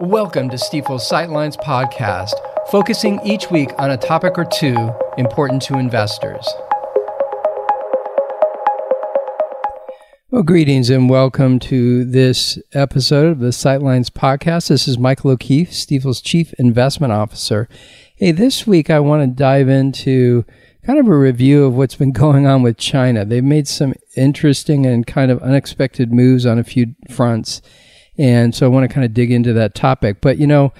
Welcome to Stifel's Sightlines podcast, focusing each week on a topic or two important to investors. Well, greetings and welcome to this episode of the Sightlines podcast. This is Michael O'Keefe, Stifel's Chief Investment Officer. Hey, this week I want to dive into kind of a review of what's been going on with China. They've made some interesting and kind of unexpected moves on a few fronts. And so I want to kind of dig into that topic. But, you know,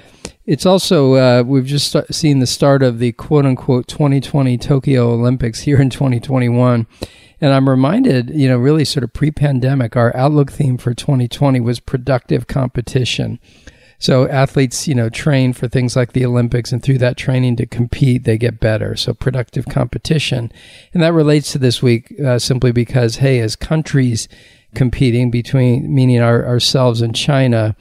it's also, uh, we've just start, seen the start of the quote unquote 2020 Tokyo Olympics here in 2021. And I'm reminded, you know, really sort of pre pandemic, our outlook theme for 2020 was productive competition. So athletes, you know, train for things like the Olympics and through that training to compete, they get better. So productive competition. And that relates to this week uh, simply because, hey, as countries competing between, meaning our, ourselves and China,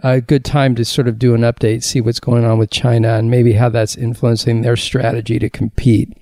a good time to sort of do an update, see what's going on with China and maybe how that's influencing their strategy to compete.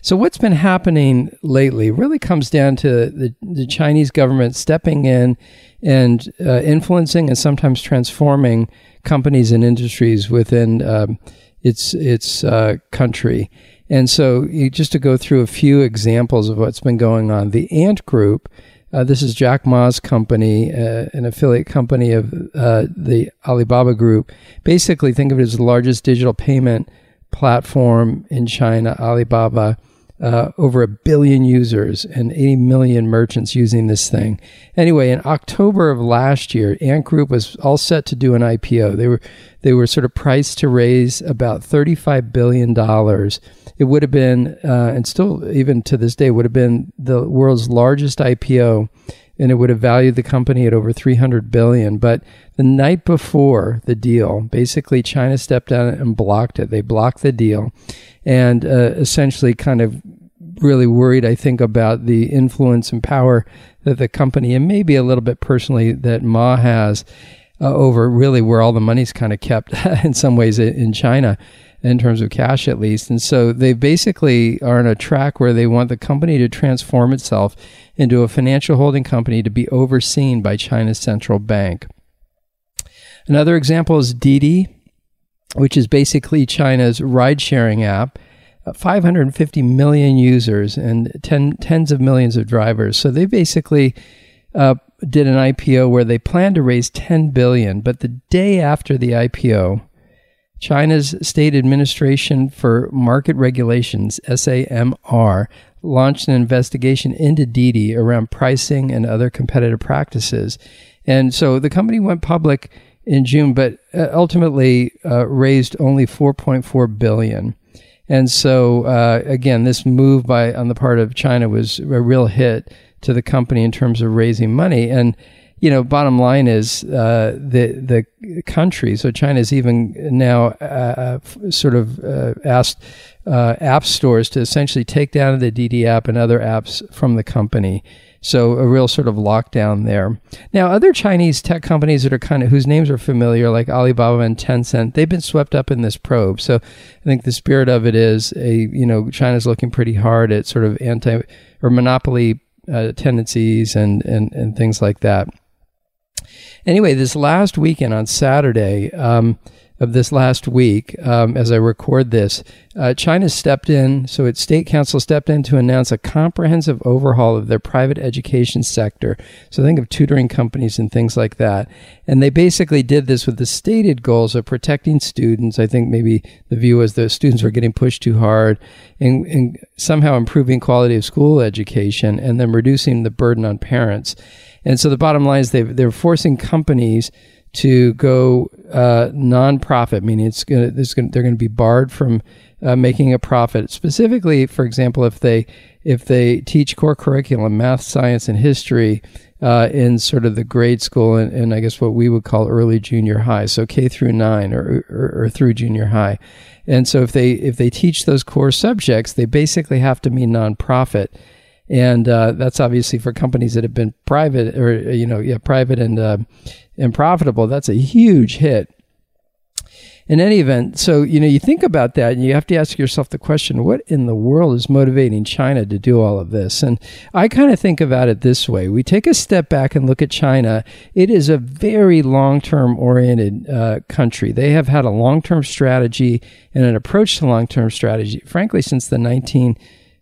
So, what's been happening lately really comes down to the, the Chinese government stepping in and uh, influencing and sometimes transforming companies and industries within um, its its uh, country. And so, just to go through a few examples of what's been going on, the Ant Group uh, this is Jack Ma's company, uh, an affiliate company of uh, the Alibaba Group. Basically, think of it as the largest digital payment platform in China, Alibaba. Uh, over a billion users and 80 million merchants using this thing. Anyway, in October of last year, Ant Group was all set to do an IPO. They were they were sort of priced to raise about 35 billion dollars it would have been, uh, and still even to this day, would have been the world's largest IPO, and it would have valued the company at over 300 billion. But the night before the deal, basically China stepped down and blocked it. They blocked the deal, and uh, essentially kind of really worried, I think, about the influence and power that the company, and maybe a little bit personally, that Ma has. Uh, over really where all the money's kind of kept in some ways in China in terms of cash at least. And so they basically are on a track where they want the company to transform itself into a financial holding company to be overseen by China's central bank. Another example is Didi, which is basically China's ride sharing app. Uh, 550 million users and ten, tens of millions of drivers. So they basically uh, did an IPO where they planned to raise 10 billion, but the day after the IPO, China's State Administration for Market Regulations, SAMR, launched an investigation into Didi around pricing and other competitive practices. And so the company went public in June, but uh, ultimately uh, raised only 4.4 billion. And so uh, again, this move by on the part of China was a real hit to the company in terms of raising money. And you know, bottom line is uh, the the country. So China's even now uh, sort of uh, asked uh, app stores to essentially take down the Didi app and other apps from the company. So a real sort of lockdown there. Now, other Chinese tech companies that are kind of whose names are familiar, like Alibaba and Tencent, they've been swept up in this probe. So I think the spirit of it is a you know China's looking pretty hard at sort of anti or monopoly uh, tendencies and, and and things like that. Anyway, this last weekend on Saturday um, of this last week, um, as I record this, uh, China stepped in. So its state council stepped in to announce a comprehensive overhaul of their private education sector. So think of tutoring companies and things like that. And they basically did this with the stated goals of protecting students. I think maybe the view was the students were getting pushed too hard and, and somehow improving quality of school education and then reducing the burden on parents. And so the bottom line is they they're forcing companies to go uh, nonprofit, meaning it's gonna, gonna they're going to be barred from uh, making a profit. Specifically, for example, if they if they teach core curriculum, math, science, and history uh, in sort of the grade school and, and, I guess what we would call early junior high, so K through nine or, or, or through junior high. And so if they if they teach those core subjects, they basically have to be nonprofit and uh, that's obviously for companies that have been private or you know yeah private and uh, and profitable. That's a huge hit. in any event, so you know, you think about that, and you have to ask yourself the question: What in the world is motivating China to do all of this? And I kind of think about it this way: We take a step back and look at China. It is a very long-term oriented uh, country. They have had a long-term strategy and an approach to long-term strategy, frankly, since the 19-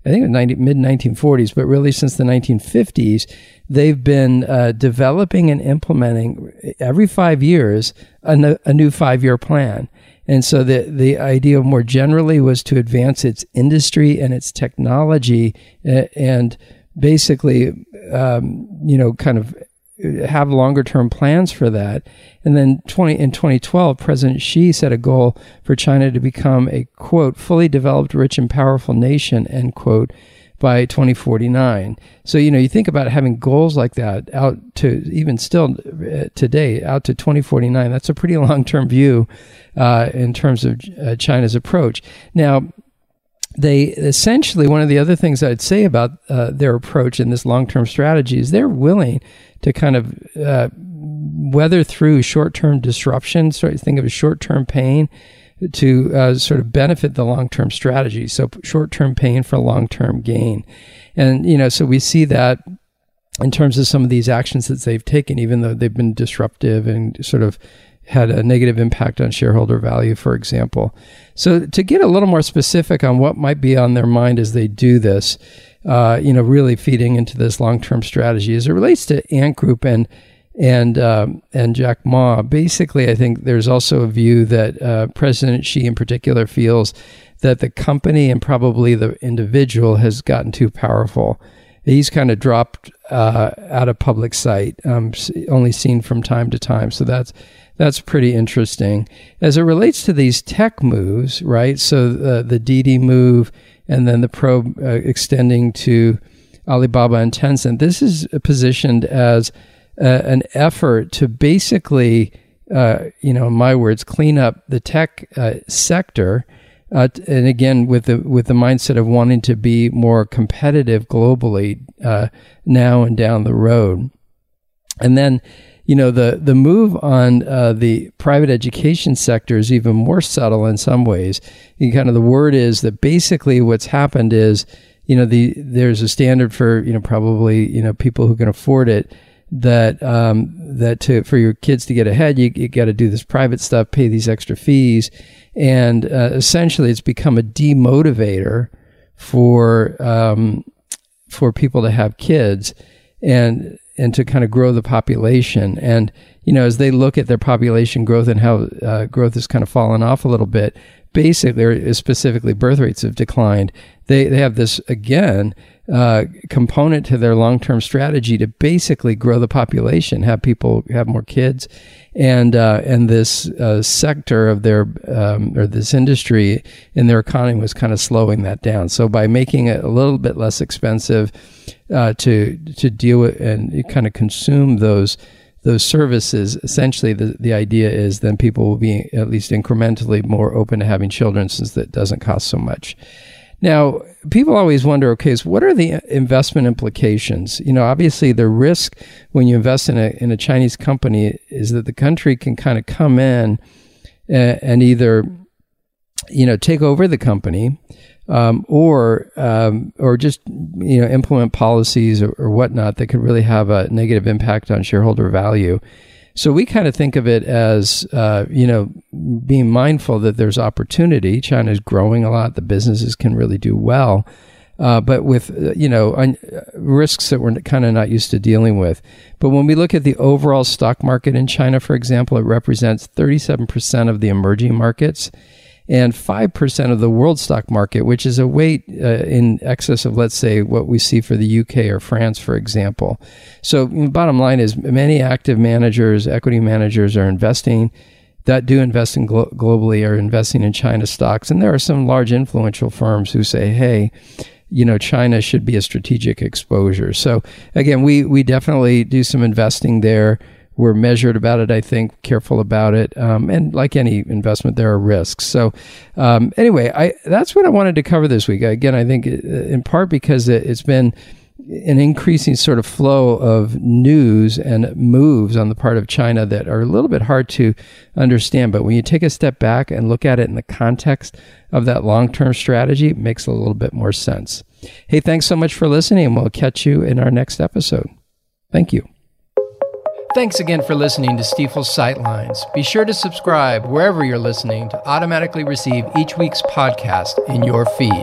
I think mid 1940s, but really since the 1950s, they've been uh, developing and implementing every five years a, no, a new five year plan. And so the, the idea more generally was to advance its industry and its technology and basically, um, you know, kind of have longer term plans for that. And then 20, in 2012, President Xi set a goal for China to become a quote, fully developed, rich, and powerful nation, end quote, by 2049. So, you know, you think about having goals like that out to even still uh, today, out to 2049. That's a pretty long term view uh, in terms of uh, China's approach. Now, they essentially, one of the other things I'd say about uh, their approach in this long term strategy is they're willing to kind of uh, weather through short term disruption, sort of think of a short term pain to uh, sort of benefit the long term strategy. So short term pain for long term gain. And, you know, so we see that in terms of some of these actions that they've taken, even though they've been disruptive and sort of had a negative impact on shareholder value, for example. So, to get a little more specific on what might be on their mind as they do this, uh, you know, really feeding into this long-term strategy as it relates to Ant Group and and um, and Jack Ma. Basically, I think there's also a view that uh, President Xi, in particular, feels that the company and probably the individual has gotten too powerful. He's kind of dropped uh, out of public sight, um, only seen from time to time. So that's that's pretty interesting. As it relates to these tech moves, right? So uh, the Didi move and then the probe uh, extending to Alibaba and Tencent. This is positioned as uh, an effort to basically, uh, you know, in my words, clean up the tech sector. Uh, and again, with the with the mindset of wanting to be more competitive globally uh, now and down the road, and then you know the the move on uh, the private education sector is even more subtle in some ways. Kind of the word is that basically what's happened is you know the there's a standard for you know probably you know people who can afford it that um, that to for your kids to get ahead you, you got to do this private stuff pay these extra fees and uh, essentially it's become a demotivator for um, for people to have kids and and to kind of grow the population. And you know, as they look at their population growth and how uh, growth has kind of fallen off a little bit, basically, specifically birth rates have declined. They they have this again uh, component to their long term strategy to basically grow the population, have people have more kids, and uh, and this uh, sector of their um, or this industry in their economy was kind of slowing that down. So by making it a little bit less expensive uh, to to deal with and kind of consume those those services, essentially the, the idea is then people will be at least incrementally more open to having children since that doesn't cost so much. Now, people always wonder, okay, so what are the investment implications? You know, obviously the risk when you invest in a in a Chinese company is that the country can kind of come in and, and either you know take over the company um, or um, or just you know implement policies or, or, whatnot that could really have a negative impact on shareholder value. So we kind of think of it as, uh, you know, being mindful that there's opportunity. China is growing a lot. The businesses can really do well. Uh, but with, uh, you know, un- risks that we're kind of not used to dealing with. But when we look at the overall stock market in China, for example, it represents 37% of the emerging markets and 5% of the world stock market, which is a weight uh, in excess of, let's say, what we see for the UK or France, for example. So, bottom line is many active managers, equity managers are investing that do invest in glo- globally are investing in China stocks. And there are some large influential firms who say, hey, you know, China should be a strategic exposure. So again, we, we definitely do some investing there we're measured about it, I think, careful about it. Um, and like any investment, there are risks. So, um, anyway, I, that's what I wanted to cover this week. Again, I think uh, in part because it, has been an increasing sort of flow of news and moves on the part of China that are a little bit hard to understand. But when you take a step back and look at it in the context of that long term strategy, it makes a little bit more sense. Hey, thanks so much for listening, and we'll catch you in our next episode. Thank you. Thanks again for listening to Stifel's Sightlines. Be sure to subscribe wherever you're listening to automatically receive each week's podcast in your feed.